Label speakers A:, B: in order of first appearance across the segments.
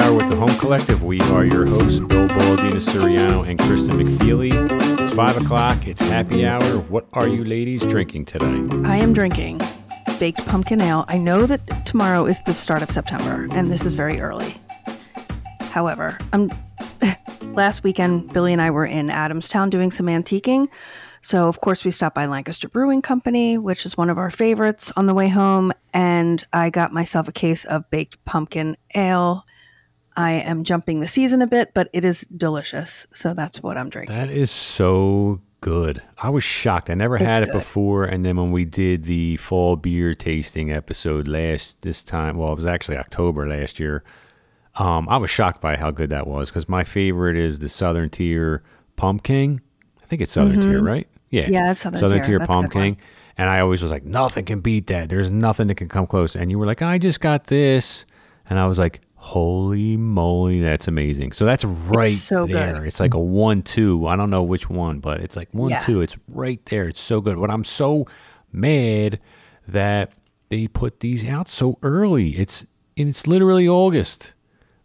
A: Hour with the Home Collective. We are your hosts, Bill Boladina Suriano and Kristen McFeely. It's 5 o'clock. It's happy hour. What are you ladies drinking today?
B: I am drinking baked pumpkin ale. I know that tomorrow is the start of September, and this is very early. However, I'm, last weekend, Billy and I were in Adamstown doing some antiquing. So, of course, we stopped by Lancaster Brewing Company, which is one of our favorites, on the way home. And I got myself a case of baked pumpkin ale. I am jumping the season a bit, but it is delicious. So, that's what I'm drinking.
A: That is so good. I was shocked. I never had it before. And then when we did the fall beer tasting episode last this time, well, it was actually October last year. Um, I was shocked by how good that was because my favorite is the Southern Tier Pumpkin. I think it's Southern
B: Mm-hmm.
A: Tier, right? Yeah,
B: Yeah, it's Southern Tier. That's a
A: Pumpkin. And I always was like, nothing can beat that. There's nothing that can come close. And you were like, I just got this, and I was like, holy moly, that's amazing. So that's right
B: so good.
A: there. It's like a one-two. I don't know which one, but it's like one-two. It's right there. It's so good. But I'm so mad that they put these out so early. It's and it's literally August.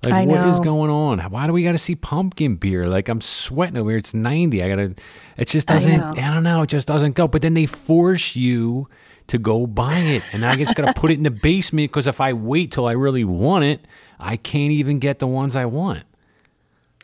A: Like
B: I
A: what is
B: know.
A: going on? Why do we got to see pumpkin beer? Like I'm sweating over here. It's 90. I gotta. It just doesn't.
B: know.
A: I, don't know. It just doesn't go. But then they force you to go buy it, and I just gotta put it in the basement because if I wait till I really want it, I can't even get the ones I want.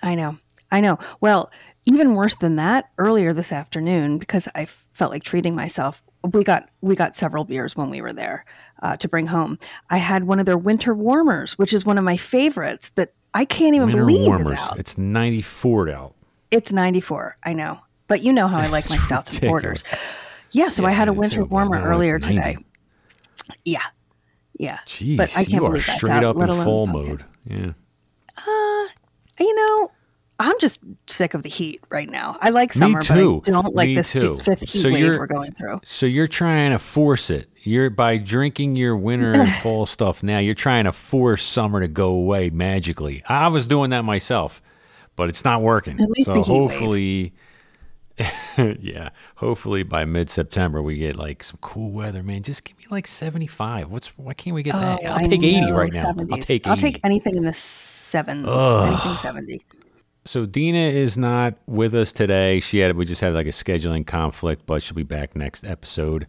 B: I know. I know. Well, even worse than that, earlier this afternoon, because I felt like treating myself, we got we got several beers when we were there uh, to bring home. I had one of their winter warmers, which is one of my favorites. That I can't even
A: Winter
B: believe
A: warmers.
B: is out.
A: It's 94 out.
B: It's ninety four. I know, but you know how I like my stouts and porters. Yeah, so I had a winter warmer earlier today. Yeah, yeah.
A: Jeez,
B: but I can't
A: you are
B: believe
A: straight
B: out,
A: up in fall
B: pumpkin.
A: mode. Yeah.
B: Uh, you know, I'm just sick of the heat right now. I like
A: Me
B: summer,
A: too.
B: but I don't like
A: Me
B: this
A: too.
B: fifth heat
A: So
B: wave
A: you're-
B: we're going through.
A: So you're trying to force it. You're by drinking your winter and fall stuff now. You're trying to force summer to go away magically. I was doing that myself, but it's not working.
B: At least
A: so
B: heat wave.
A: yeah, hopefully by mid September we get like some cool weather, man. Just give me like 75. What's why can't we get that?
B: Oh,
A: I'll
B: I
A: take 80
B: know,
A: right now. I'll take 80.
B: I'll take anything in the sevens. Anything seventy.
A: So Dina is not with us today. She had we just had like a scheduling conflict, but she'll be back next episode.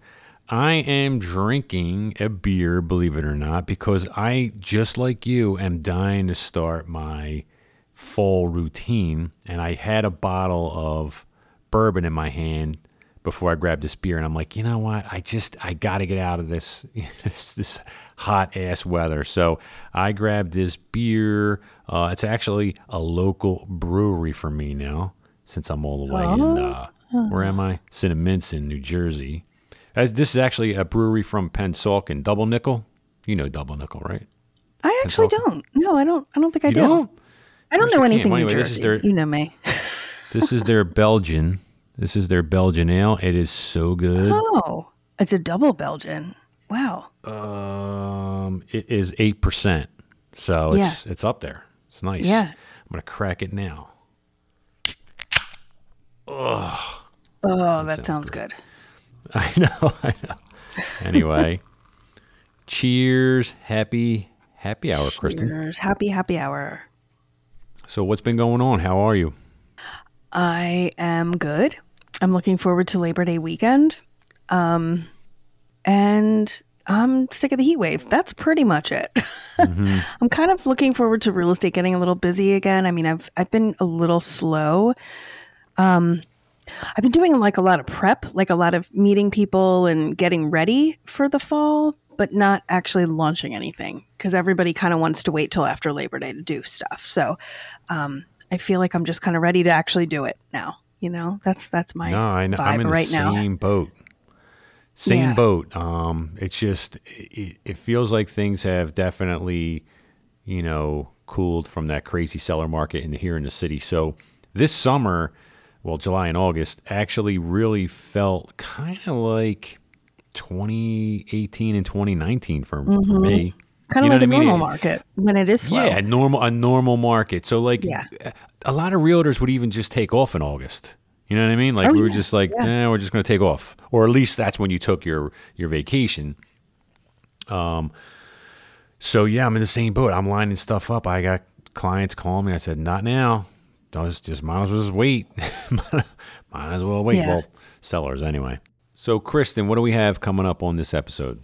A: I am drinking a beer, believe it or not, because I just like you am dying to start my fall routine, and I had a bottle of bourbon in my hand before I grabbed this beer, and I'm like, you know what? I just I got to get out of this this, this hot ass weather. So I grabbed this beer. Uh, it's actually a local brewery for me now, since I'm all the way in. Uh, where am I? Cinnaminson, New Jersey. As this is actually a brewery from Pennsauken, Double Nickel. You know Double Nickel, right?
B: I actually don't. No, I don't. I don't think I
A: You
B: do.
A: don't?
B: I don't know anything
A: Well,
B: New
A: anyway, this is
B: Jersey.
A: their-
B: You know me.
A: This is their Belgian. This is their Belgian ale. It is so good.
B: Oh, it's a double Belgian. Wow.
A: Um, it is eight percent, so it's it's up there. It's nice.
B: Yeah.
A: I'm gonna crack it now.
B: Oh, that sounds good.
A: I know. I know. Anyway, cheers. Happy happy hour, Kristen.
B: Cheers. Happy happy hour.
A: So what's been going on? How are you?
B: I am good. I'm looking forward to Labor Day weekend. Um, and I'm sick of the heat wave. That's pretty much it. I'm kind of looking forward to real estate getting a little busy again. I mean, I've I've been a little slow. Um, I've been doing like a lot of prep, like a lot of meeting people and getting ready for the fall, but not actually launching anything because everybody kind of wants to wait till after Labor Day to do stuff. So, um, I feel like I'm just kind of ready to actually do it now. You know, that's that's my
A: No, I know.
B: vibe
A: I'm in
B: right
A: the
B: now.
A: same boat. Same
B: Yeah.
A: boat. Um, it's just it, it feels like things have definitely, you know, cooled from that crazy seller market in here in the city. So this summer, well, July and August actually really felt kind of like 2018 and 2019 for, for me.
B: Kind
A: You
B: of
A: know
B: like a
A: what I mean?
B: normal market when it is slow.
A: Yeah, normal a normal market. So like
B: Yeah.
A: a lot of realtors would even just take off in August. You know what I mean? Like
B: Oh,
A: we were
B: yeah,
A: just like,
B: yeah.
A: eh, we're just going to take off, or at least that's when you took your your vacation. Um. So yeah, I'm in the same boat. I'm lining stuff up. I got clients calling me. I said, not now. Just, just might as well just wait. might as well wait.
B: Yeah.
A: Well, sellers anyway. So, Kristen, what do we have coming up on this episode?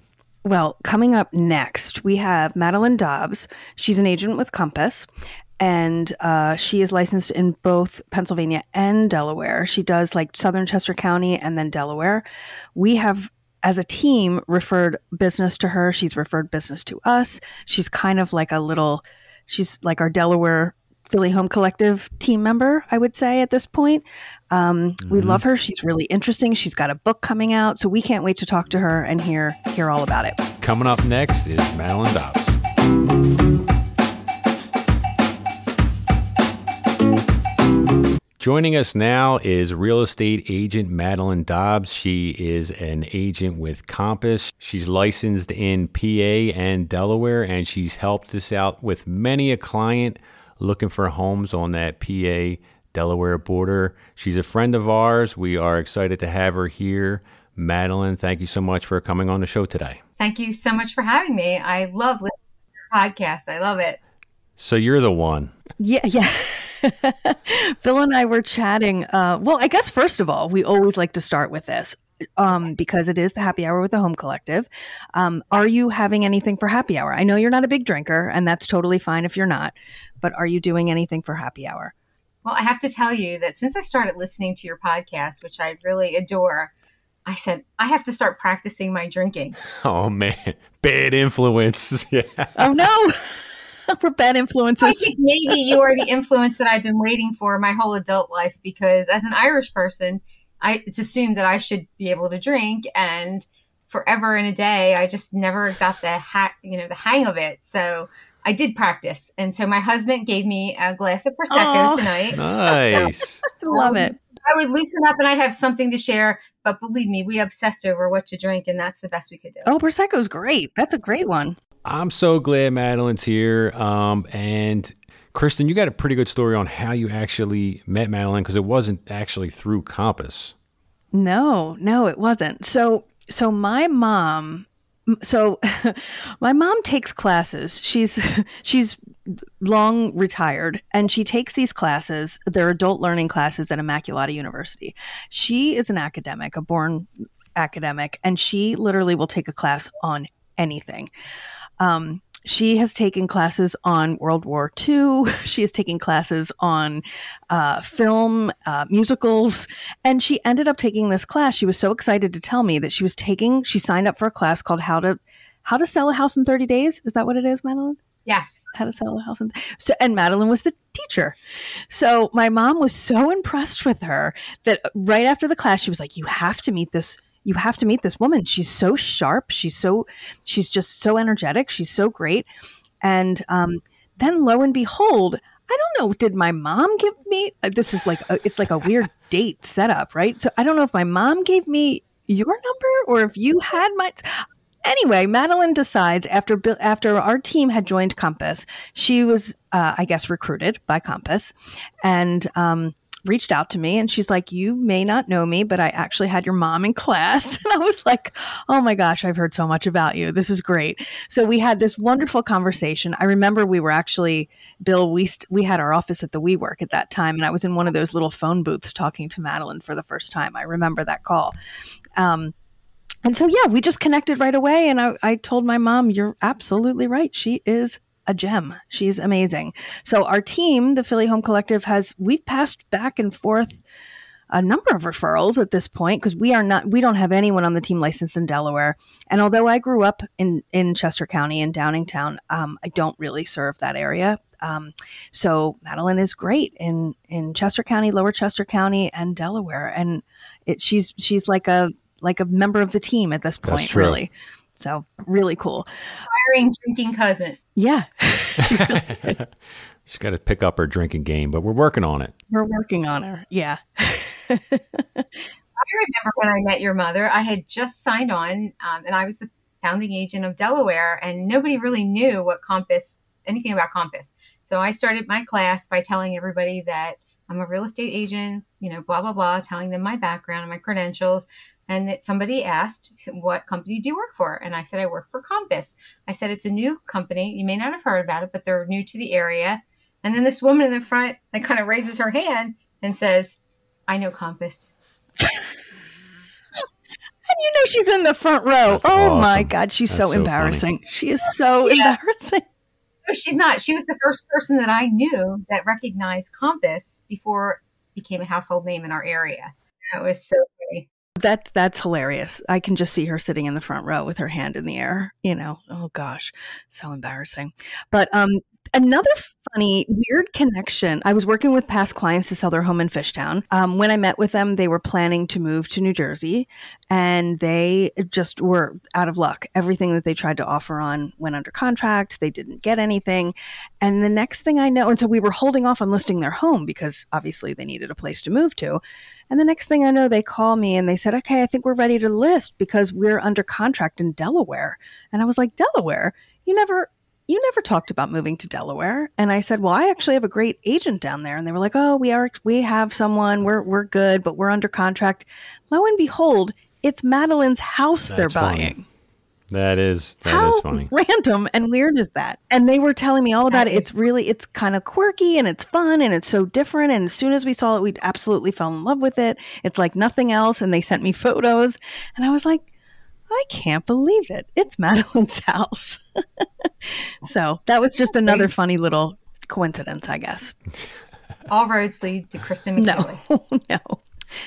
B: Well, coming up next, we have Madeline Dobbs. She's an agent with Compass, and uh, she is licensed in both Pennsylvania and Delaware. She does like Southern Chester County and then Delaware. We have, as a team, referred business to her. She's referred business to us. She's kind of like a little, she's like our Delaware Philly Home Collective team member, I would say at this point. Um, We love her. She's really interesting. She's got a book coming out, so we can't wait to talk to her and hear hear all about it.
A: Coming up next is Madeline Dobbs. Joining us now is real estate agent Madeline Dobbs. She is an agent with Compass. She's licensed in PA and Delaware, and she's helped us out with many a client looking for homes on that PA Delaware border. She's a friend of ours. We are excited to have her here. Madeline, thank you so much for coming on the show today.
C: Thank you so much for having me. I love listening to your podcast. I love it.
A: So you're the one.
B: Yeah, yeah. Phil and I were chatting. Uh, well, I guess first of all, we always like to start with this um, because it is the happy hour with the Home Collective. Um, are you having anything for happy hour? I know you're not a big drinker, and that's totally fine if you're not. But are you doing anything for happy hour?
C: Well, I have to tell you that since I started listening to your podcast, which I really adore, I said, I have to start practicing my drinking.
A: Oh man, bad influence. yeah.
B: Oh no, we're bad
C: I think maybe you are the influence that I've been waiting for my whole adult life because as an Irish person, I, it's assumed that I should be able to drink and forever in a day, I just never got the ha- you know, the hang of it. So I did practice. And so my husband gave me a glass of Prosecco
B: Aw.
C: tonight.
A: Nice.
B: Love it.
C: I would loosen up and I'd have something to share. But believe me, we obsessed over what to drink, and that's the best we could do.
B: Oh, prosecco's great. That's a great one.
A: I'm so glad Madeline's here. Um, and Kristen, you got a pretty good story on how you actually met Madeline because it wasn't actually through Compass.
B: No, no, it wasn't. So, so my mom, so my mom takes classes. She's she's long retired, and she takes these classes. They're adult learning classes at Immaculata University. She is an academic, a born academic, and she literally will take a class on anything. Um, she has taken classes on World War II. She has taken classes on uh, film, uh, musicals, and she ended up taking this class. She was so excited to tell me that she was taking. She signed up for a class called "How to How to Sell a House in 30 Days." Is that what it is, Madeline?
C: Yes.
B: how to sell a house and so and Madeline was the teacher. So my mom was so impressed with her that right after the class she was like you have to meet this you have to meet this woman. She's so sharp, she's so she's just so energetic, she's so great. And um then lo and behold, I don't know, did my mom give me uh, this is like a, it's like a weird date setup, right? So I don't know if my mom gave me your number or if you had my anyway, Madeline decides after after our team had joined Compass, she was, uh, I guess, recruited by Compass, and um, reached out to me. And she's like, "You may not know me, but I actually had your mom in class." And I was like, "Oh my gosh, I've heard so much about you. This is great." So we had this wonderful conversation. I remember we were actually Bill. We st- we had our office at the WeWork at that time, and I was in one of those little phone booths talking to Madeline for the first time. I remember that call. Um, and so, yeah, we just connected right away. And I, I told my mom, You're absolutely right. She is a gem. She's amazing. So, our team, the Philly Home Collective, has, we've passed back and forth a number of referrals at this point because we are not, we don't have anyone on the team licensed in Delaware. And although I grew up in, in Chester County in Downingtown, um, I don't really serve that area. Um, so Madeline is great in in Chester County, Lower Chester County, and Delaware, and it, she's she's like a like a member of the team at this
A: That's
B: point,
A: true.
B: really. So really cool.
C: Hiring drinking cousin.
B: Yeah,
A: She's got to pick up her drinking game, but we're working on it.
B: we're working on her. Yeah,
C: I remember when I met your mother, I had just signed on um, and I was the founding agent of Delaware, and nobody really knew what Compass, anything about Compass. So I started my class by telling everybody that I'm a real estate agent, you know, blah, blah, blah, telling them my background and my credentials. And that somebody asked, What company do you work for? And I said, I work for Compass. I said, It's a new company. You may not have heard about it, but they're new to the area. And then this woman in the front that kind of raises her hand and says, I know Compass.
B: and you know she's in the front row.
A: That's
B: oh my. God, she's so
A: so
B: embarrassing. She is so
C: Yeah.
B: embarrassing.
C: No, she's not. She was the first person that I knew that recognized Compass before it became a household name in our area. That was so funny.
B: That's that's hilarious. I can just see her sitting in the front row with her hand in the air. You know, oh gosh, so embarrassing. But um, another funny, weird connection. I was working with past clients to sell their home in Fishtown. Um, when I met with them, they were planning to move to New Jersey, and they just were out of luck. Everything that they tried to offer on went under contract. They didn't get anything, and the next thing I know, and so we were holding off on listing their home because obviously they needed a place to move to. And the next thing I know, they call me and they said, okay, I think we're ready to list because we're under contract in Delaware. And I was like, Delaware? You never. You never talked about moving to Delaware, and I said, "Well, I actually have a great agent down there." And they were like, "Oh, we are, we have someone. We're we're good, but we're under contract." Lo and behold, it's Madeline's house they're
A: That's funny.
B: Buying.
A: That is that
B: How
A: is funny.
B: random and weird is that? And they were telling me all about
C: That
B: it. It's really, it's kind of quirky and it's fun and it's so different. And as soon as we saw it, we absolutely fell in love with it. It's like nothing else. And they sent me photos, and I was like, I can't believe it. It's Madeline's house. so that was just another funny little coincidence, I guess.
C: All roads lead to Kristen
B: No, no,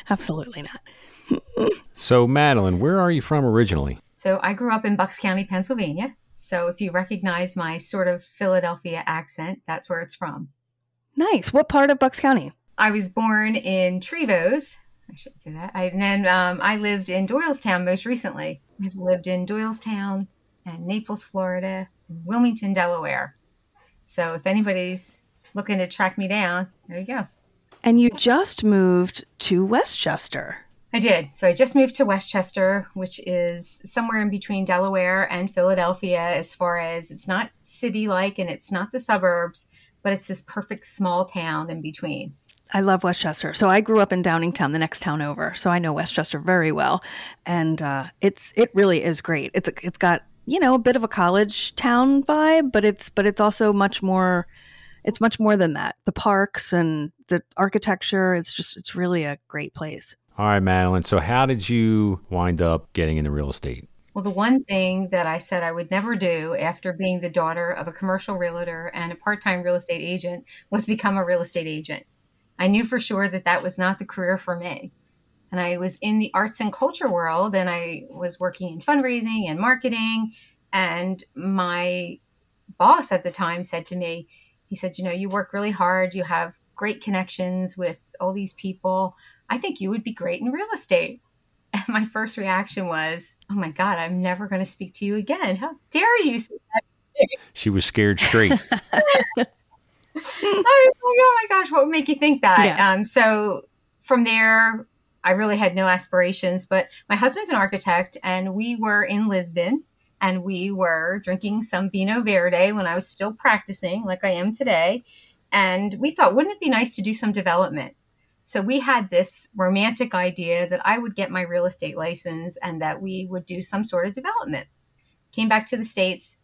B: absolutely not.
A: So Madeline, where are you from originally?
C: So I grew up in Bucks County, Pennsylvania. So if you recognize my sort of Philadelphia accent, that's where it's from.
B: Nice. What part of Bucks County?
C: I was born in Trevose. I shouldn't say that. I, and then um, I lived in Doylestown most recently. I've lived in Doylestown and Naples, Florida, and Wilmington, Delaware. So if anybody's looking to track me down, there you go.
B: And you just moved to West Chester.
C: I did. So I just moved to West Chester, which is somewhere in between Delaware and Philadelphia, as far as it's not city like and it's not the suburbs, but it's this perfect small town in between.
B: I love West Chester. So I grew up in Downingtown, the next town over. So I know West Chester very well, and uh, it's it really is great. It's it's got you know a bit of a college town vibe, but it's but it's also much more. It's much more than that. The parks and the architecture. It's just it's really a great place.
A: All right, Madeline. So how did you wind up getting into real estate?
C: Well, the one thing that I said I would never do after being the daughter of a commercial realtor and a part time real estate agent was become a real estate agent. I knew for sure that that was not the career for me. And I was in the arts and culture world and I was working in fundraising and marketing. And my boss at the time said to me, he said, You know, you work really hard, you have great connections with all these people. I think you would be great in real estate. And my first reaction was, oh my God, I'm never going to speak to you again. How dare you say that?
A: She was scared straight.
C: I was like, oh my gosh, what would make you think that?
B: Yeah.
C: Um, so from there, I really had no aspirations. But my husband's an architect, and we were in Lisbon and we were drinking some Vino Verde when I was still practicing, like I am today. And we thought, wouldn't it be nice to do some development? So we had this romantic idea that I would get my real estate license and that we would do some sort of development. Came back to the States,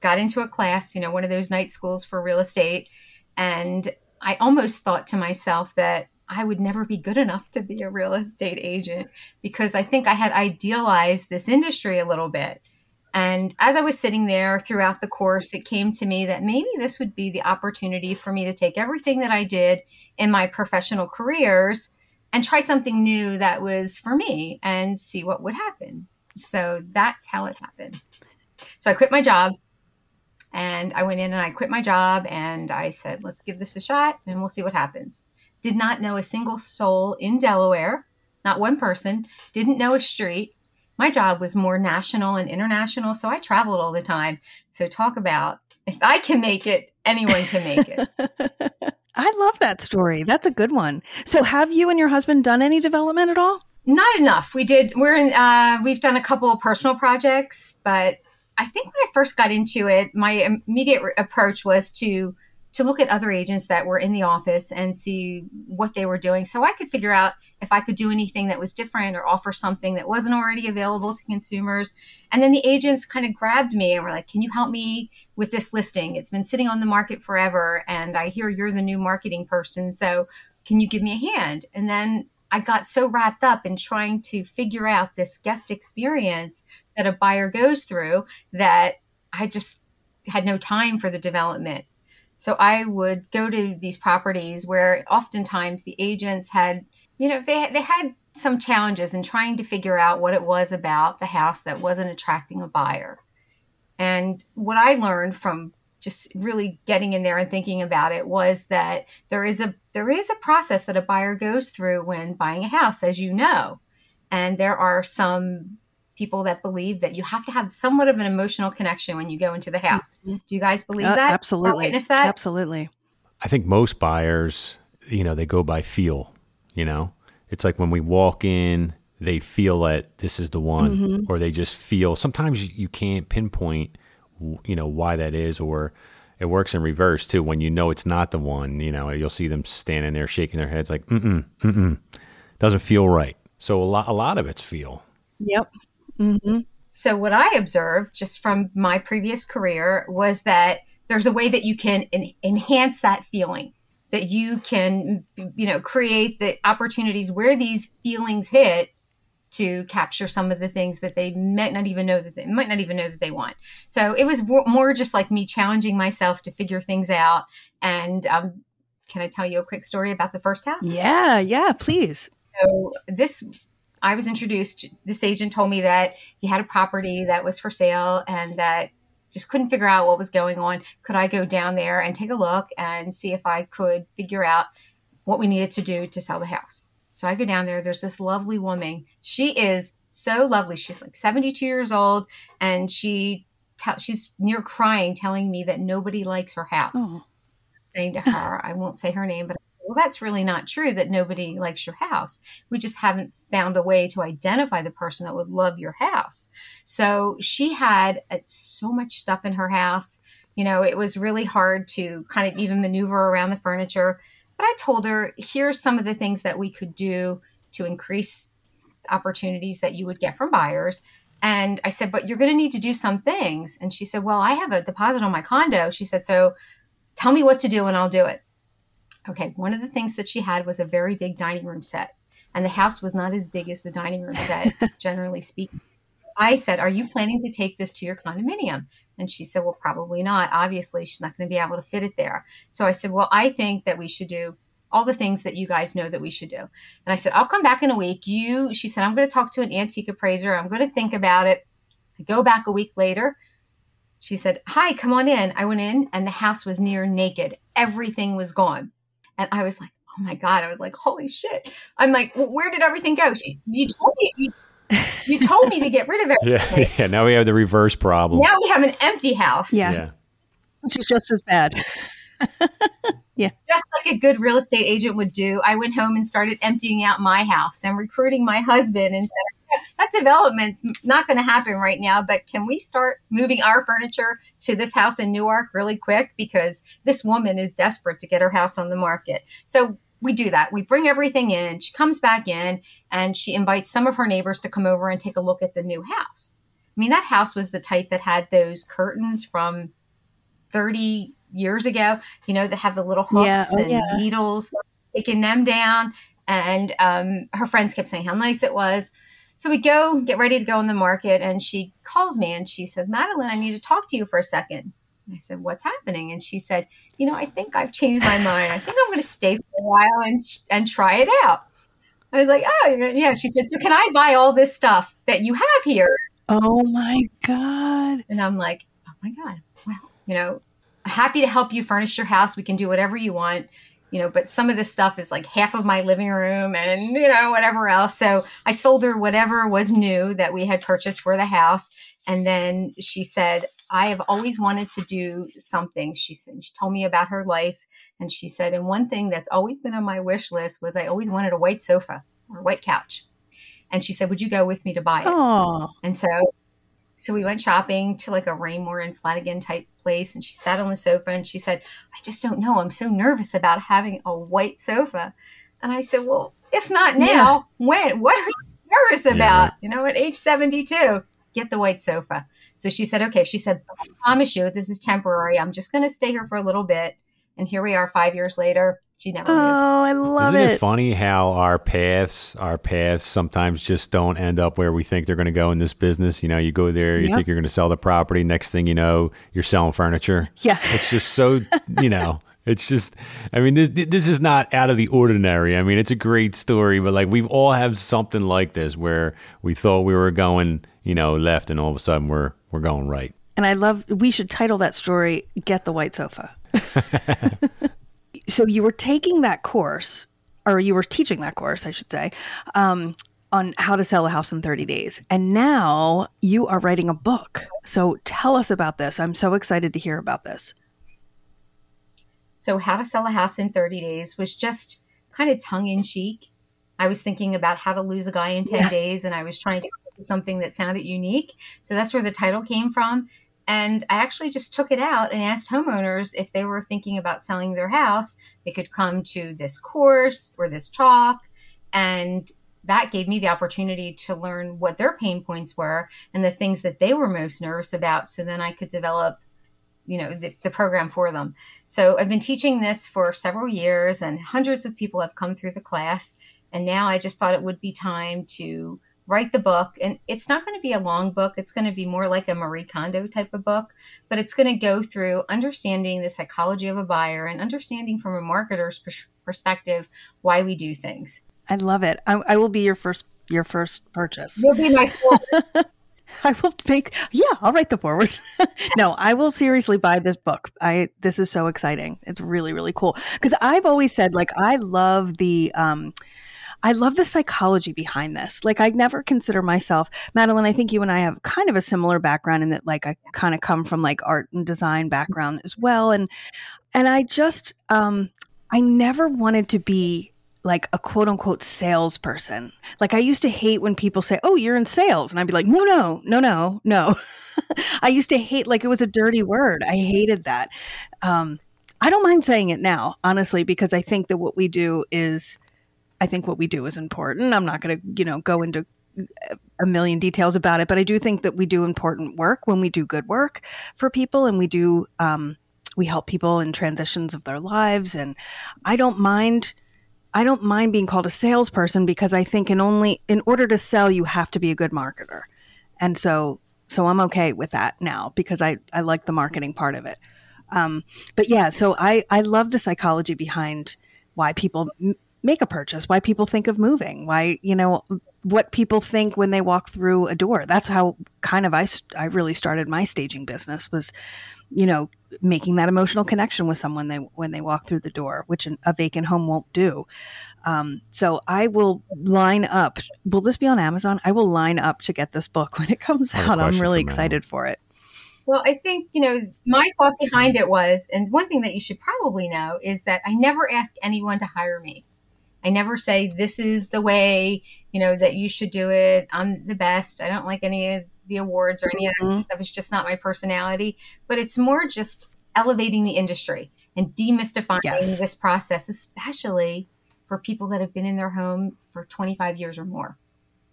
C: got into a class, you know, one of those night schools for real estate. And I almost thought to myself that I would never be good enough to be a real estate agent because I think I had idealized this industry a little bit. And as I was sitting there throughout the course, it came to me that maybe this would be the opportunity for me to take everything that I did in my professional careers and try something new that was for me and see what would happen. So that's how it happened. So I quit my job and I went in and I quit my job and I said, let's give this a shot and we'll see what happens. Did not know a single soul in Delaware, not one person, didn't know a street. My job was more national and international, so I traveled all the time. So talk about if I can make it, anyone can make it.
B: I love that story. That's a good one. So have you and your husband done any development at all?
C: Not enough. We did. We're in. Uh, we've done a couple of personal projects, but I think when I first got into it, my immediate re- approach was to to look at other agents that were in the office and see what they were doing, so I could figure out if I could do anything that was different or offer something that wasn't already available to consumers. And then the agents kind of grabbed me and were like, Can you help me with this listing? It's been sitting on the market forever. And I hear you're the new marketing person. So can you give me a hand? And then I got so wrapped up in trying to figure out this guest experience that a buyer goes through that I just had no time for the development. So I would go to these properties where oftentimes the agents had, you know, they they had some challenges in trying to figure out what it was about the house that wasn't attracting a buyer. And what I learned from just really getting in there and thinking about it was that there is a there is a process that a buyer goes through when buying a house as you know and there are some people that believe that you have to have somewhat of an emotional connection when you go into the house. Mm-hmm. Do you guys believe uh, that?
B: Absolutely.
C: Witness that?
B: Absolutely.
A: I think most buyers, you know, they go by feel, you know. It's like when we walk in, they feel that this is the one mm-hmm. or they just feel sometimes you can't pinpoint you know why that is or it works in reverse too when you know it's not the one you know you'll see them standing there shaking their heads like mm-mm mm-mm doesn't feel right so a lot a lot of it's feel
B: yep Mm-hmm.
C: So, what I observed just from my previous career was that there's a way that you can en- enhance that feeling, that you can, you know, create the opportunities where these feelings hit to capture some of the things that they might not even know that they might not even know that they want. So it was more just like me challenging myself to figure things out. And um, can I tell you a quick story about the first house?
B: Yeah, yeah, please.
C: So this I was introduced, this agent told me that he had a property that was for sale and that just couldn't figure out what was going on. Could I go down there and take a look and see if I could figure out what we needed to do to sell the house? So I go down there. There's this lovely woman. She is so lovely. She's like 72 years old and she te- she's near crying telling me that nobody likes her house. Oh. Saying to her, I won't say her name, but well, that's really not true that nobody likes your house. We just haven't found a way to identify the person that would love your house. So she had uh, so much stuff in her house. You know, it was really hard to kind of even maneuver around the furniture. But I told her, here's some of the things that we could do to increase opportunities that you would get from buyers. And I said, but you're going to need to do some things. And she said, well, I have a deposit on my condo. She said, so tell me what to do and I'll do it. Okay, one of the things that she had was a very big dining room set, and the house was not as big as the dining room set, generally speaking. I said, Are you planning to take this to your condominium? And she said, Well, probably not. Obviously, she's not going to be able to fit it there. So I said, Well, I think that we should do all the things that you guys know that we should do. And I said, I'll come back in a week. You, she said, I'm going to talk to an antique appraiser. I'm going to think about it. I go back a week later. She said, Hi, come on in. I went in and the house was near naked. Everything was gone. And I was like, oh my God. I was like, holy shit. I'm like, well, where did everything go? She, you told me, you, you told me to get rid of
A: everything. Yeah, yeah. Now we have the reverse problem.
C: Now we have an empty house.
B: Yeah. yeah. Which is just as bad. yeah.
C: Just like a good real estate agent would do, I went home and started emptying out my house and recruiting my husband and said, that development's not going to happen right now, but can we start moving our furniture to this house in Newark really quick? Because this woman is desperate to get her house on the market. So we do that. We bring everything in. She comes back in and she invites some of her neighbors to come over and take a look at the new house. I mean, that house was the type that had those curtains from 30 years ago, you know, that have the little hooks yeah. Oh, and yeah. needles, taking them down. And um, her friends kept saying how nice it was. So we go, get ready to go on the market, and she calls me and she says, Madeline, I need to talk to you for a second. I said, What's happening? And she said, You know, I think I've changed my mind. I think I'm going to stay for a while and, and try it out. I was like, Oh, yeah. She said, So can I buy all this stuff that you have here?
B: Oh my God.
C: And I'm like, Oh my God. Well, you know, happy to help you furnish your house. We can do whatever you want you know, but some of this stuff is like half of my living room and, you know, whatever else. So I sold her whatever was new that we had purchased for the house. And then she said, I have always wanted to do something. She said, she told me about her life. And she said, and one thing that's always been on my wish list was I always wanted a white sofa or a white couch. And she said, Would you go with me to buy it?
B: Aww.
C: And so so we went shopping to like a Raymour and Flanigan type place, and she sat on the sofa and she said, "I just don't know. I'm so nervous about having a white sofa." And I said, "Well, If not now, yeah. when? What are you nervous about? Yeah. You know, at age 72, get the white sofa. So she said, okay. She said, I promise you, this is temporary. I'm just going to stay here for a little bit. And here we are five years later. She never
B: oh,
C: moved.
B: I love
A: Isn't
B: it.
A: it funny how our paths, our paths sometimes just don't end up where we think they're going to go in this business? You know, you go there, you yep. think you're going to sell the property. Next thing you know, you're selling furniture.
B: Yeah.
A: It's just so, you know. It's just, I mean, this this is not out of the ordinary. I mean, it's a great story, but like we've all have something like this where we thought we were going, you know, left, and all of a sudden we're we're going right.
B: And I love. We should title that story "Get the White Sofa." so you were taking that course, or you were teaching that course, I should say, um, on how to sell a house in 30 days, and now you are writing a book. So tell us about this. I'm so excited to hear about this.
C: So, How to Sell a House in 30 Days was just kind of tongue in cheek. I was thinking about how to lose a guy in 10 yeah. days, and I was trying to something that sounded unique. So, that's where the title came from. And I actually just took it out and asked homeowners if they were thinking about selling their house, they could come to this course or this talk. And that gave me the opportunity to learn what their pain points were and the things that they were most nervous about. So then I could develop you know the, the, program for them so i've been teaching this for several years and hundreds of people have come through the class and now i just thought it would be time to write the book and it's not going to be a long book it's going to be more like a marie kondo type of book but it's going to go through understanding the psychology of a buyer and understanding from a marketer's perspective why we do things
B: i love it i, I will be your first your first purchase
C: you'll be my
B: I will make yeah, I'll write the forward. no, I will seriously buy this book. I this is so exciting. It's really really cool because I've always said like I love the um I love the psychology behind this. Like I never consider myself Madeline, I think you and I have kind of a similar background in that like I kind of come from like art and design background as well and and I just um I never wanted to be like a quote unquote salesperson. Like I used to hate when people say, "Oh, you're in sales," and I'd be like, "No, no, no, no, no." I used to hate like it was a dirty word. I hated that. Um, I don't mind saying it now, honestly, because I think that what we do is, I think what we do is important. I'm not going to, you know, go into a million details about it, but I do think that we do important work when we do good work for people, and we do. Um, we help people in transitions of their lives, and I don't mind I don't mind being called a salesperson because I think in only in order to sell you have to be a good marketer. And so so I'm okay with that now because I I like the marketing part of it. Um, but yeah, so I I love the psychology behind why people make a purchase, why people think of moving, why you know what people think when they walk through a door. That's how kind of I I really started my staging business was you know, making that emotional connection with someone they when they walk through the door, which a vacant home won't do. Um, so I will line up. Will this be on Amazon? I will line up to get this book when it comes out. I'm really excited for it.
C: Well, I think, you know, my thought behind it was, and one thing that you should probably know is that I never ask anyone to hire me. I never say, this is the way, you know, that you should do it. I'm the best. I don't like any of the awards or any mm-hmm. of that stuff. It's just not my personality. But it's more just elevating the industry and demystifying yes. this process, especially for people that have been in their home for 25 years or more.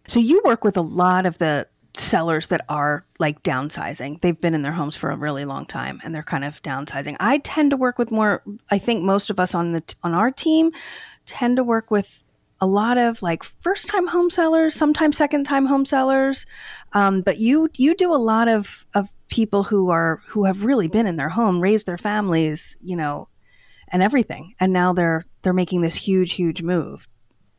B: So you work with a lot of the sellers that are like downsizing. They've been in their homes for a really long time and they're kind of downsizing. I tend to work with more I think most of us on the on our team tend to work with a lot of like first time home sellers, sometimes second time home sellers. Um, but you you do a lot of of people who are who have really been in their home, raised their families, you know, and everything, and now they're they're making this huge huge move.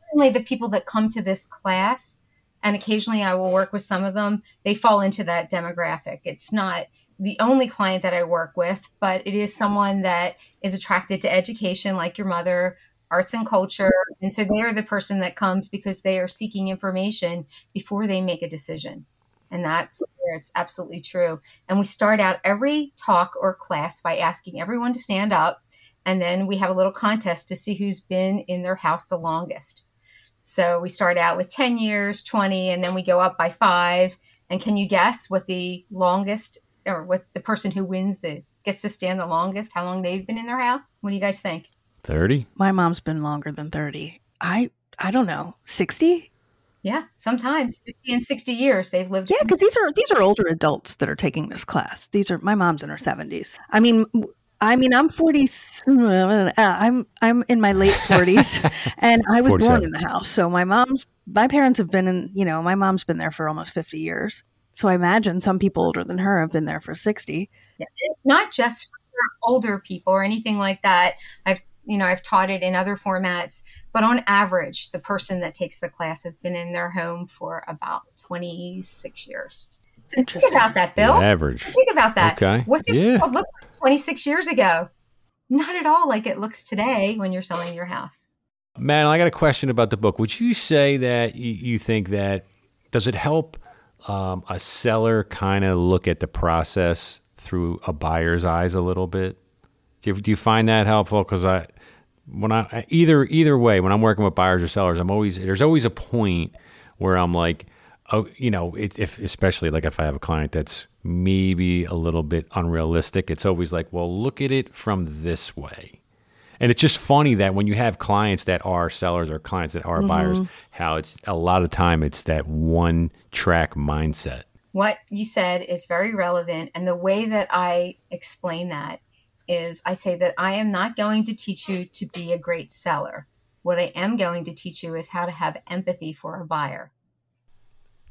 C: Certainly, the people that come to this class, and occasionally I will work with some of them. They fall into that demographic. It's not the only client that I work with, but it is someone that is attracted to education, like your mother, arts and culture. And so they are the person that comes because they are seeking information before they make a decision. And that's where it's absolutely true. And we start out every talk or class by asking everyone to stand up. And then we have a little contest to see who's been in their house the longest. So we start out with 10 years, 20, and then we go up by five. And can you guess what the longest or what the person who wins the gets to stand the longest, how long they've been in their house? What do you guys think?
A: 30?
B: My mom's been longer than 30. I I don't know, 60?
C: Yeah, sometimes 50 and 60 years they've lived.
B: Yeah, because these are these are older adults that are taking this class. These are my mom's in her 70s. I mean, I mean, I'm 40. Uh, I'm I'm in my late 40s, and I was born in the house. So my mom's my parents have been in. You know, my mom's been there for almost 50 years. So I imagine some people older than her have been there for 60.
C: Yeah, it's not just for older people or anything like that. I've you know I've taught it in other formats, but on average, the person that takes the class has been in their home for about 26 years. So Interesting. Think about that, Bill.
A: The average.
C: Think about that.
A: Okay.
C: What did yeah. look like 26 years ago? Not at all like it looks today when you're selling your house.
A: Man, I got a question about the book. Would you say that you think that does it help um, a seller kind of look at the process through a buyer's eyes a little bit? Do you, do you find that helpful? Because I, when I either either way, when I'm working with buyers or sellers, I'm always there's always a point where I'm like, oh, you know, it, if especially like if I have a client that's maybe a little bit unrealistic, it's always like, well, look at it from this way. And it's just funny that when you have clients that are sellers or clients that are mm-hmm. buyers, how it's a lot of time it's that one track mindset.
C: What you said is very relevant. And the way that I explain that is I say that I am not going to teach you to be a great seller. What I am going to teach you is how to have empathy for a buyer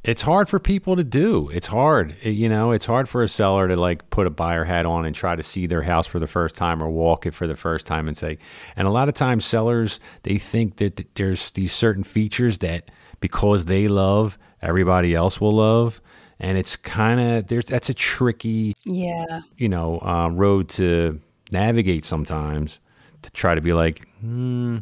A: it's hard for people to do. It's hard. Eh, you know, it's hard for a seller to like put a buyer hat on and try to see their house for the first time or walk it for the first time and say, and a lot of times sellers, they think that there's these certain features that because they love, everybody else will love. And it's kind of, there's, that's a tricky,
B: yeah,
A: you know, uh, road to navigate sometimes to try to be like, hmm,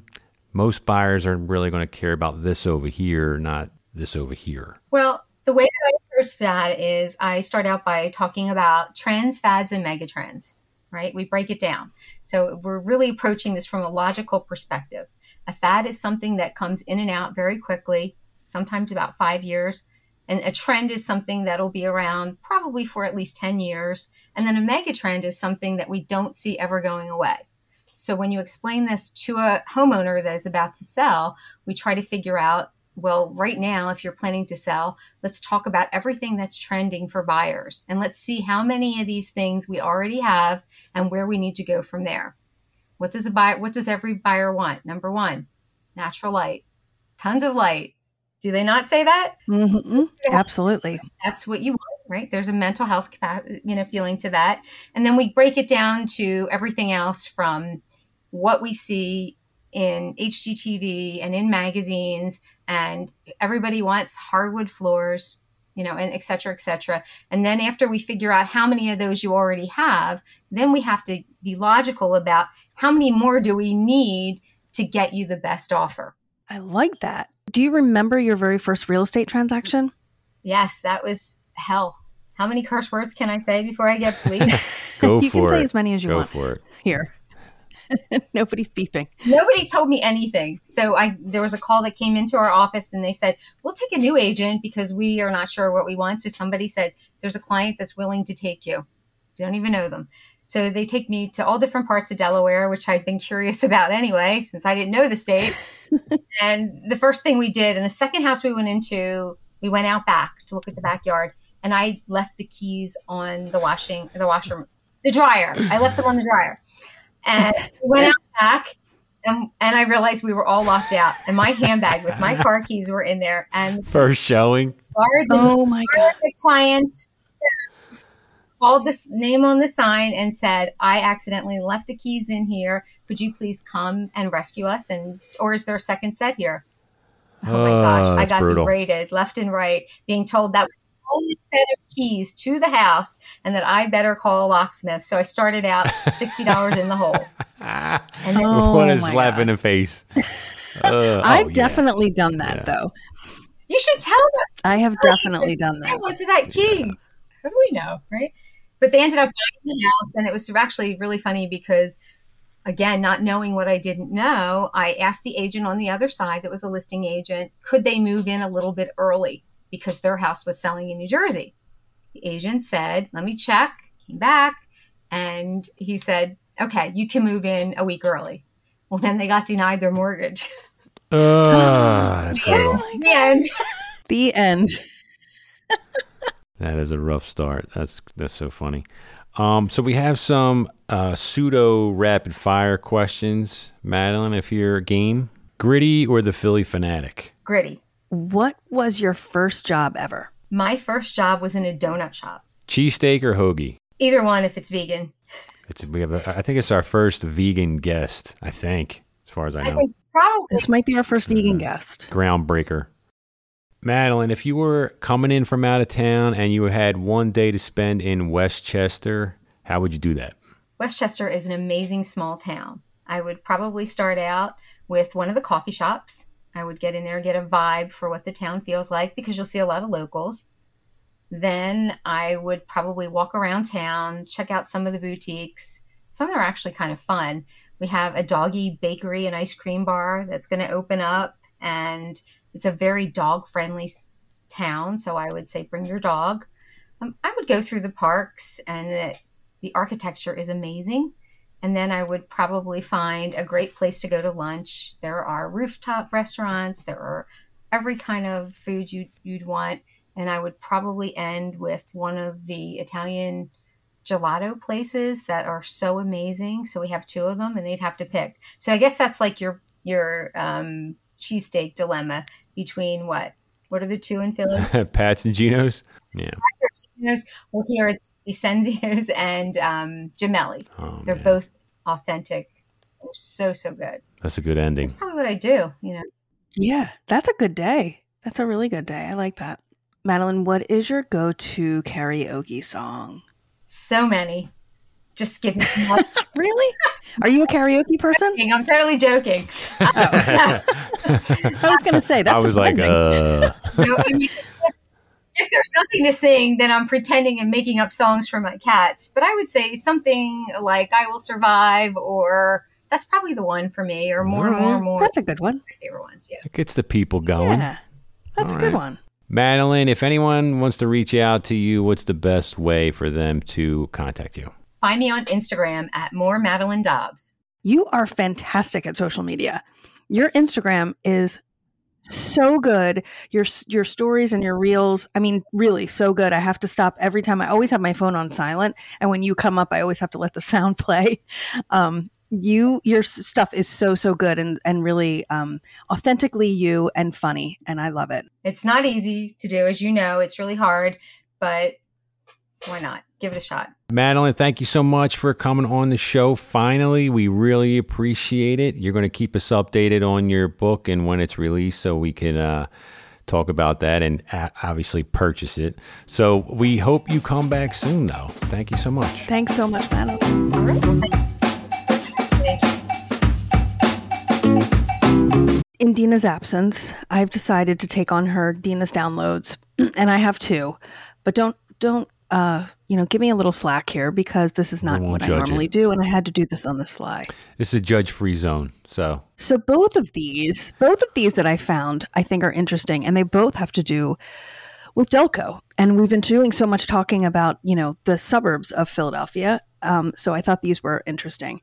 A: most buyers are really going to care about this over here, not this over here?
C: Well, the way that I approach that is I start out by talking about trends, fads, and megatrends, right? We break it down. So we're really approaching this from a logical perspective. A fad is something that comes in and out very quickly, sometimes about five years. And a trend is something that'll be around probably for at least 10 years. And then a megatrend is something that we don't see ever going away. So when you explain this to a homeowner that is about to sell, we try to figure out well, right now, if you're planning to sell, let's talk about everything that's trending for buyers and let's see how many of these things we already have and where we need to go from there. What does a buyer, what does every buyer want? Number one, natural light, tons of light. Do they not say that?
B: Mm-hmm. Absolutely.
C: That's what you want, right? There's a mental health, you know, feeling to that. And then we break it down to everything else from what we see in HGTV and in magazines and everybody wants hardwood floors you know and et cetera et cetera and then after we figure out how many of those you already have then we have to be logical about how many more do we need to get you the best offer
B: i like that do you remember your very first real estate transaction
C: yes that was hell how many curse words can i say before i get bleed
A: go
B: you
A: for
B: can say as many as you
A: go
B: want
A: for it
B: here Nobody's beeping.
C: Nobody told me anything. So I there was a call that came into our office and they said, "We'll take a new agent because we are not sure what we want." So somebody said, "There's a client that's willing to take you." Don't even know them. So they take me to all different parts of Delaware, which I'd been curious about anyway, since I didn't know the state. and the first thing we did, and the second house we went into, we went out back to look at the backyard, and I left the keys on the washing, the washer, the dryer. I left them on the dryer. And we went out back and, and I realized we were all locked out. And my handbag with my car keys were in there. And
A: first showing.
B: oh my god!
C: The client called this name on the sign and said, "I accidentally left the keys in here. Could you please come and rescue us?" And or is there a second set here? Oh my gosh! I got brutal. berated left and right, being told that was the only set of keys to the house and that I better call a locksmith. So I started out $60 in the hole.
A: And then, oh, what a slap God. in the face.
B: Uh, I've oh, definitely yeah. done that yeah. though.
C: You should tell them.
B: I have definitely done that.
C: I went to that key. Yeah. How do we know, right? But they ended up buying the house, and it was actually really funny because, again, not knowing what I didn't know, I asked the agent on the other side that was a listing agent, could they move in a little bit early? because their house was selling in New Jersey. The agent said, Let me check, came back, and he said, Okay, you can move in a week early. Well, then they got denied their mortgage.
A: Uh, that's brutal.
C: The end.
B: The end.
A: That is a rough start. That's that's so funny. Um, so we have some uh, pseudo rapid fire questions, Madeline. If you're game, gritty or the Phillie Phanatic.
C: Gritty.
B: What was your first job ever?
C: My first job was in a donut shop.
A: Cheesesteak or hoagie?
C: Either one if it's vegan.
A: It's we have. A, I think it's our first vegan guest. I think, as far as I
C: I
A: know,
C: think probably
B: This might be our first vegan guest.
A: groundbreaker. Madeline, if you were coming in from out of town and you had one day to spend in West Chester, how would you do that?
C: West Chester is an amazing small town. I would probably start out with one of the coffee shops. I would get in there, get a vibe for what the town feels like because you'll see a lot of locals. Then I would probably walk around town, check out some of the boutiques. Some are actually kind of fun. We have a doggy bakery and ice cream bar that's going to open up, and it's a very dog friendly town. So I would say bring your dog. Um, I would go through the parks, and the, the architecture is amazing. And then I would probably find a great place to go to lunch. There are rooftop restaurants. There are every kind of food you, you'd want. And I would probably end with one of the Italian gelato places that are so amazing. So we have two of them, and they'd have to pick. So I guess that's like your your um, cheesesteak dilemma between what? What are the two in Philly?
A: Pat's and Geno's. Yeah.
C: Well, here it's Decenzio's and um, Gemelli.
A: Oh,
C: They're
A: man.
C: both authentic. They're so so good.
A: That's a good ending.
C: That's probably what I do. You know,
B: Yeah, that's a good day. That's a really good day. I like that. Madeline, what is your go to karaoke song?
C: so many. Just give me. Some
B: Really? Are you a karaoke person?
C: I'm totally joking.
B: I was going to say that's
A: I was like, uh,
C: No, I mean, if, if there's nothing to sing, then I'm pretending and making up songs for my cats. But I would say something like "I Will Survive" or that's probably the one for me, or more,
A: All
C: more, more.
B: that's a good one.
C: my favorite ones. Yeah.
A: it gets the people going.
B: Yeah, that's
A: All
B: a good
A: right.
B: one.
A: Madeline, if anyone wants to reach out to you, what's the best way for them to contact you?
C: Find me on Instagram at more Madeline Dobbs.
B: You are fantastic at social media. Your Instagram is so good. Your your stories and your reels, I mean, really so good. I have to stop every time. I always have my phone on silent, and when you come up, I always have to let the sound play. Um, you your stuff is so so good and and really um, authentically you and funny, and I love it.
C: It's not easy to do, as you know. It's really hard, but why not? Give it a shot.
A: Madeline, thank you so much for coming on the show. Finally, we really appreciate it. You're going to keep us updated on your book and when it's released so we can uh, talk about that and uh, obviously purchase it. So we hope you come back soon, though. Thank you so much.
B: Thanks so much, Madeline.
C: All right. Well, thank you. Thank you.
B: in Dina's absence, I've decided to take on her Dina's downloads, and I have two. But don't don't uh, you know give me a little slack here because this is not what I normally
A: it.
B: do, and I had to do this on the sly.
A: This is a judge free zone. So
B: So both of these, both of these that I found, I think are interesting, and they both have to do with Delco. And we've been doing so much talking about you know the suburbs of Philadelphia. Um, so I thought these were interesting.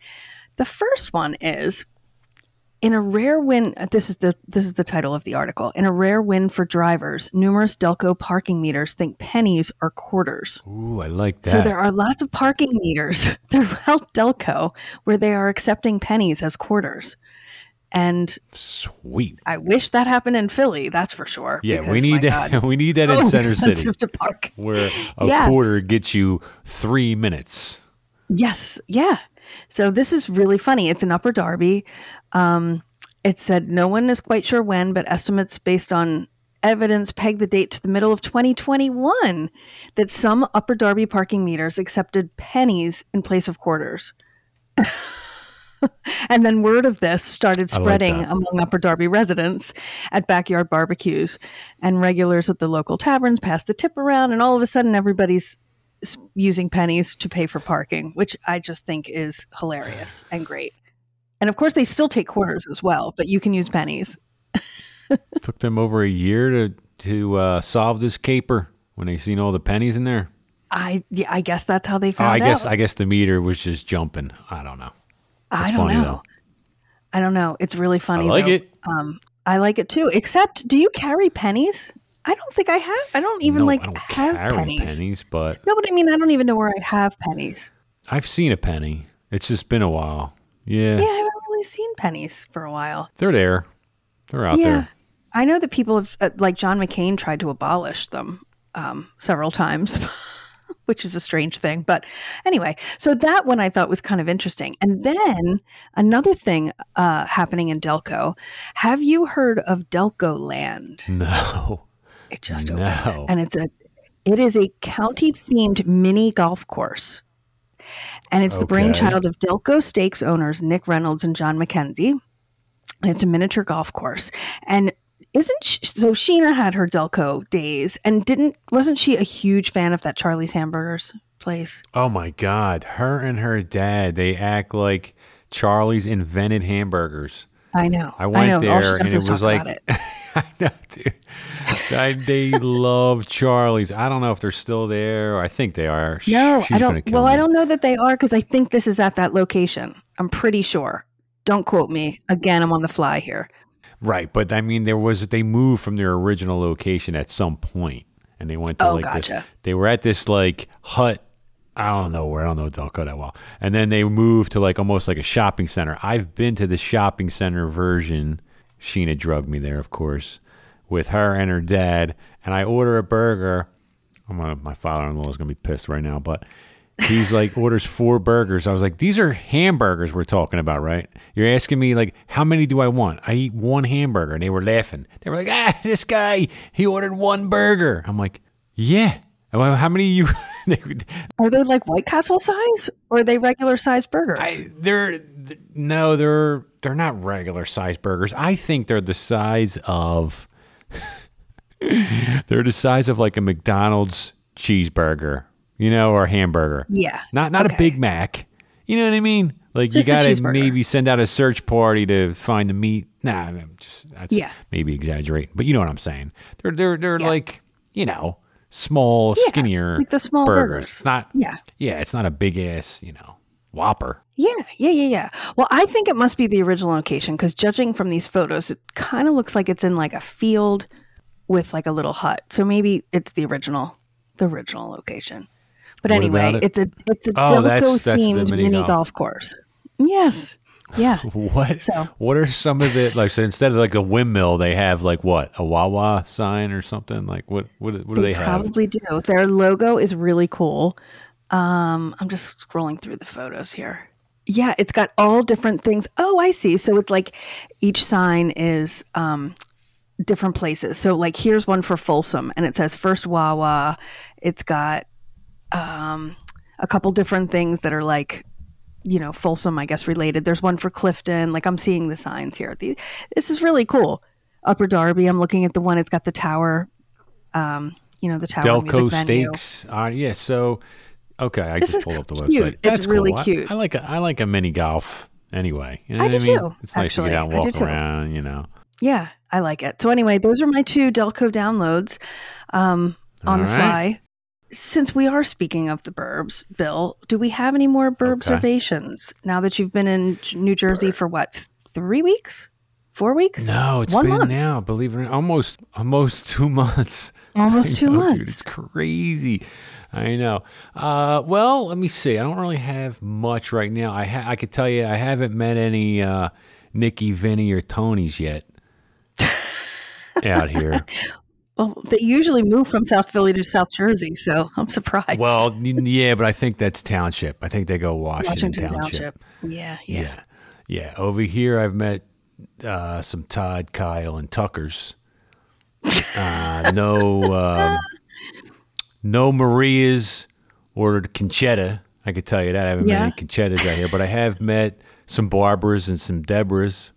B: The first one is in a rare win. uh, This is the this is the title of the article. In a rare win for drivers, numerous Delco parking meters think pennies are quarters.
A: Ooh, I like that.
B: So there are lots of parking meters throughout Delco where they are accepting pennies as quarters. And
A: Sweet.
B: I wish that happened in Philly, that's for sure.
A: Yeah, we need that.
B: God,
A: we need that in
B: so
A: Center City,
B: to park.
A: where a
B: Yeah.
A: quarter gets you three minutes.
B: Yes, yeah. So this is really funny. It's in Upper Darby. Um, it said no one is quite sure when, but estimates based on evidence peg the date to the middle of 2021 that some Upper Darby parking meters accepted pennies in place of quarters. and then word of this started
A: I like
B: spreading among Upper Darby residents at backyard barbecues, and regulars at the local taverns passed the tip around, and all of a sudden everybody's using pennies to pay for parking, which I just think is hilarious and great. And of course, they still take quarters as well, but you can use pennies.
A: Took them over a year to to uh, solve this caper when they seen all the pennies in there.
B: I yeah, I guess that's how they
A: Oh,
B: found
A: I guess
B: out.
A: I guess the meter was just jumping. I don't know.
B: I
A: It's
B: don't
A: funny,
B: know.
A: though.
B: I don't know. It's really funny.
A: I like
B: though.
A: it.
B: Um, I like it too. Except, do you carry pennies? I don't think I have. I don't even
A: no,
B: like
A: I don't
B: have pennies.
A: pennies, but
B: No, but I mean, I don't even know where I have pennies.
A: I've seen a penny. It's just been a while. Yeah,
B: Yeah, I haven't really seen pennies for a while.
A: they're there. They're out
B: yeah,
A: there.
B: I know that people have, uh, like John McCain, tried to abolish them um, several times, which is a strange thing. But anyway, so that one I thought was kind of interesting. And then another thing uh, happening in Delco. Have you heard of Delco Land?
A: No,
B: It just
A: No.
B: opened, and it's a it is a county themed mini golf course, and it's the brainchild of Delco Steaks owners Nick Reynolds and John McKenzie. And it's a miniature golf course, and isn't she, so? Sheena had her Delco days, and didn't wasn't she a huge fan of that Charlie's Hamburgers place?
A: Oh my God, her and her dad, they act like Charlie's invented hamburgers.
B: I know.
A: I went
B: know. All she
A: there and it was like,
B: it.
A: I know, dude. I, they love Charlie's. I don't know if they're still there. I think they are.
B: No,
A: she's
B: I don't. Well, I don't know that they are because I think this is at that location. I'm pretty sure. Don't quote me. Again, I'm on the fly here.
A: Right, but I mean, there was they moved from their original location at some point, and they went to
B: Oh,
A: like this. They were at this like hut. I don't know where. I don't know Delco that well. And then they moved to like almost like a shopping center. I've been to the shopping center version. Sheena drugged me there, of course, with her and her dad. And I order a burger. I'm gonna, my father-in-law is gonna be pissed right now, but he's like orders four burgers. I was like, these are hamburgers we're talking about, right? You're asking me like, how many do I want? I eat one hamburger, and they were laughing. They were like, ah, this guy he ordered one burger. I'm like, yeah. How many you?
B: Are they like White Castle size or are they regular size burgers?
A: I, they're th- no, they're they're not regular size burgers. I think they're the size of they're the size of like a McDonald's cheeseburger, you know, or a hamburger.
B: yeah.
A: Not not
B: Okay.
A: a Big Mac. You know what I mean? Like
B: Just
A: you got to maybe send out a search party to find the meat. Nah, I'm just that's
B: Yeah.
A: maybe exaggerating, but you know what I'm saying. They're they're they're
B: Yeah.
A: like you know small, skinnier
B: like the small burgers.
A: It's not
B: Yeah.
A: yeah, it's not a big ass you know Whopper.
B: Yeah, yeah, yeah, yeah. Well, I think it must be the original location because judging from these photos, it kind of looks like it's in like a field with like a little hut. So maybe it's the original, the original location. But
A: What
B: anyway,
A: it?
B: it's a it's a
A: Oh, that's-
B: Delco
A: that's the
B: themed
A: mini
B: mini,
A: golf.
B: golf. course. Yes. Yeah.
A: What?
B: So-
A: what are some of the like? So instead of like a windmill, they have like what a Wawa sign or something. Like what? What, what do they, have?
B: Probably do. Their logo is really cool. Um, I'm just scrolling through the photos here. Yeah, it's got all different things. Oh, I see. So it's like each sign is um, different places. So like here's one for Folsom, and it says First Wawa. It's got um, a couple different things that are like you know Folsom, I guess related. There's one for Clifton. Like I'm seeing the signs here. The, this is really cool. Upper Darby. I'm looking at the one. It's got the tower. Um, you know the tower
A: Delco. Steaks. Uh, yeah. So okay, I
B: This
A: can pull up the
B: cute.
A: website.
B: It's
A: That's
B: really
A: cool. I-
B: cute.
A: I, like a, I like a mini golf anyway. You know
B: I
A: what I
B: do
A: mean?
B: too,
A: It's nice to get out and walk around. You know.
B: Yeah, I like it. So anyway, those are my two Delco downloads um, on
A: All
B: the
A: right.
B: fly. Since we are speaking of the burbs, Bill, do we have any more burb
A: Okay.
B: observations now that you've been in New Jersey for what, three weeks? Four weeks?
A: No, it's
B: One
A: been
B: month.
A: now. Believe it or not, almost almost two months.
B: Almost
A: I
B: two
A: know,
B: months.
A: Dude, it's crazy. I know. Uh, well, let me see. I don't really have much right now. I ha- I could tell you I haven't met any uh, Nikki, Vinny, or Tony's yet out here.
B: Well, they usually move from South Philly to South Jersey, so I'm surprised.
A: Well, yeah, but I think that's township. I think they go Washington,
B: Washington
A: township.
B: Township. Yeah, yeah.
A: Yeah. yeah, Over here, I've met uh, some Todd, Kyle, and Tuckers. Uh, no, um, no Marias or Concetta. I could tell you that. I haven't
B: Yeah.
A: met any Concettas out here, but I have met some Barbaras and some Debras.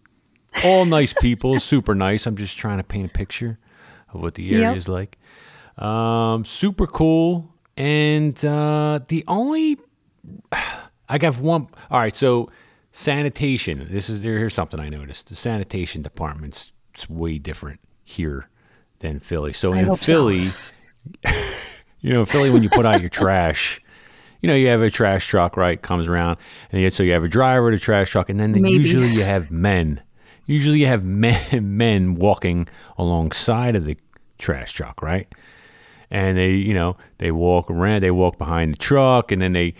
A: All nice people, super nice. I'm just trying to paint a picture of what the
B: Yep.
A: area is like. Um, super cool. And uh, the only I got one. All right, so sanitation. This is here's something I noticed. The sanitation department's it's way different here than Philly. So
B: I
A: in
B: hope so.
A: Philly, you know, Philly when you put out your trash, you know, you have a trash truck, right? Comes around, and so you have a driver, the trash truck, and then usually you have men. Usually you have men, men walking alongside of the trash truck, right? And they, you know, they walk around, they walk behind the truck, and then they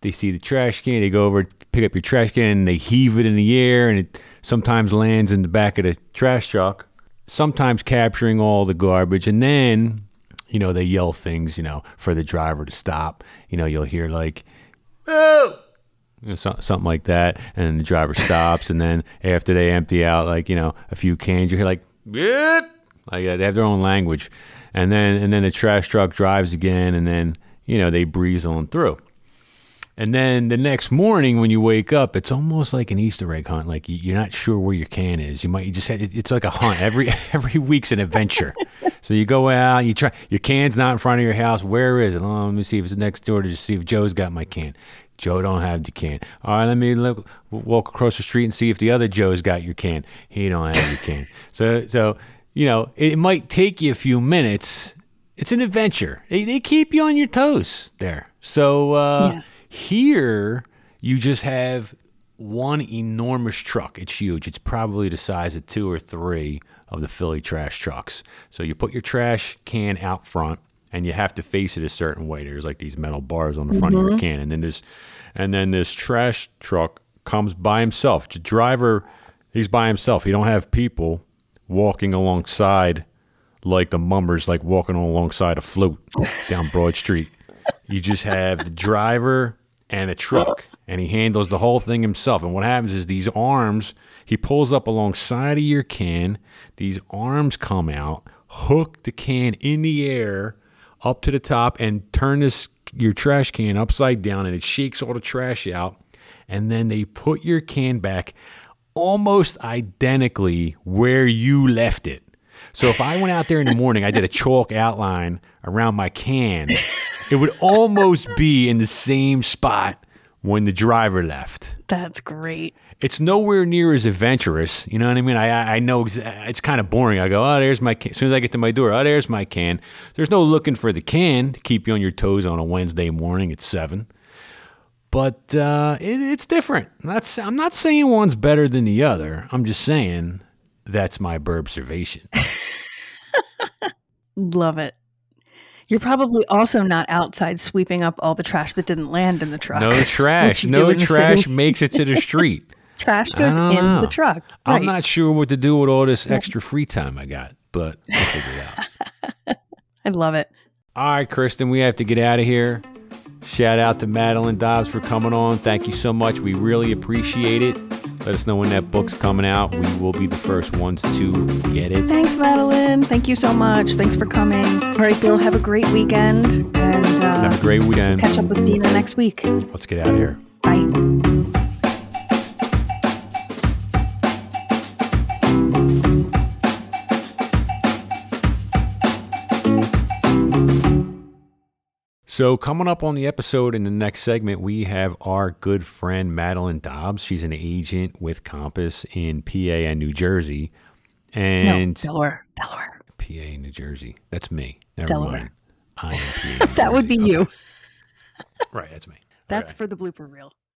A: they see the trash can, they go over, pick up your trash can, and they heave it in the air, and it sometimes lands in the back of the trash truck, sometimes capturing all the garbage, and then, you know, they yell things, you know, for the driver to stop. You know, you'll hear like, oh, you know, so, something like that, and the driver stops, and then after they empty out like you know a few cans, you hear like, Beep! like uh, they have their own language, and then and then the trash truck drives again, and then you know they breeze on through. And then the next morning when you wake up, it's almost like an Easter egg hunt. Like you- you're not sure where your can is. You might you just had, it's like a hunt. Every every week's an adventure. So you go out, you try your can's not in front of your house. Where is it? Oh, let me see if it's next door to just see if Joe's got my can. Joe don't have the can. All right, let me look, walk across the street and see if the other Joe's got your can. He don't have your can. So so you know it might take you a few minutes. It's an adventure. They, they keep you on your toes there. So uh,
B: Yeah.
A: here you just have one enormous truck. It's huge. It's probably the size of two or three of the Philly trash trucks. So you put your trash can out front and you have to face it a certain way. There's like these metal bars on the front of your mm-hmm. can. And then this and then this trash truck comes by himself. The driver he's by himself. He don't have people walking alongside like the mummers like walking alongside a float down Broad Street. You just have the driver and a truck, and he handles the whole thing himself. And what happens is these arms, he pulls up alongside of your can. These arms come out, hook the can in the air up to the top, and turn this your trash can upside down, and it shakes all the trash out. And then they put your can back almost identically where you left it. So if I went out there in the morning, I did a chalk outline around my can, it would almost be in the same spot when the driver left.
B: That's great.
A: It's nowhere near as adventurous. You know what I mean? I I- know exa- it's kind of boring. I go, oh, there's my can. As soon as I get to my door, oh, there's my can. There's no looking for the can to keep you on your toes on a Wednesday morning at seven. But uh, it, it's different. That's I'm not saying one's better than the other. I'm just saying that's my burb observation.
B: Love it. You're probably also not outside sweeping up all the trash that didn't land in the truck.
A: No trash. no trash makes it to the street.
B: Trash goes in
A: know.
B: the truck.
A: I'm not sure what to do with all this extra free time I got, but I'll figure it out.
B: I love it.
A: All right, Kristen, we have to get out of here. Shout out to Madeline Dobbs for coming on. Thank you so much. We really appreciate it. Let us know when that book's coming out. We will be the first ones to get it.
B: Thanks, Madeline. Thank you so much. Thanks for coming. All right, Bill, have a great weekend and uh,
A: Have a great weekend.
B: catch up with Dina next week.
A: Let's get out of here.
B: Bye.
A: So, coming up on the episode in the next segment, we have our good friend Madeline Dobbs. She's an agent with Compass in PA and New Jersey. And
B: no, Delaware. Delaware.
A: PA, New Jersey. That's me. Never
B: Delaware.
A: mind. I am PA.
B: That would be
A: Jersey.
B: you.
A: Right, that's me.
B: That's
A: Okay.
B: for the blooper reel.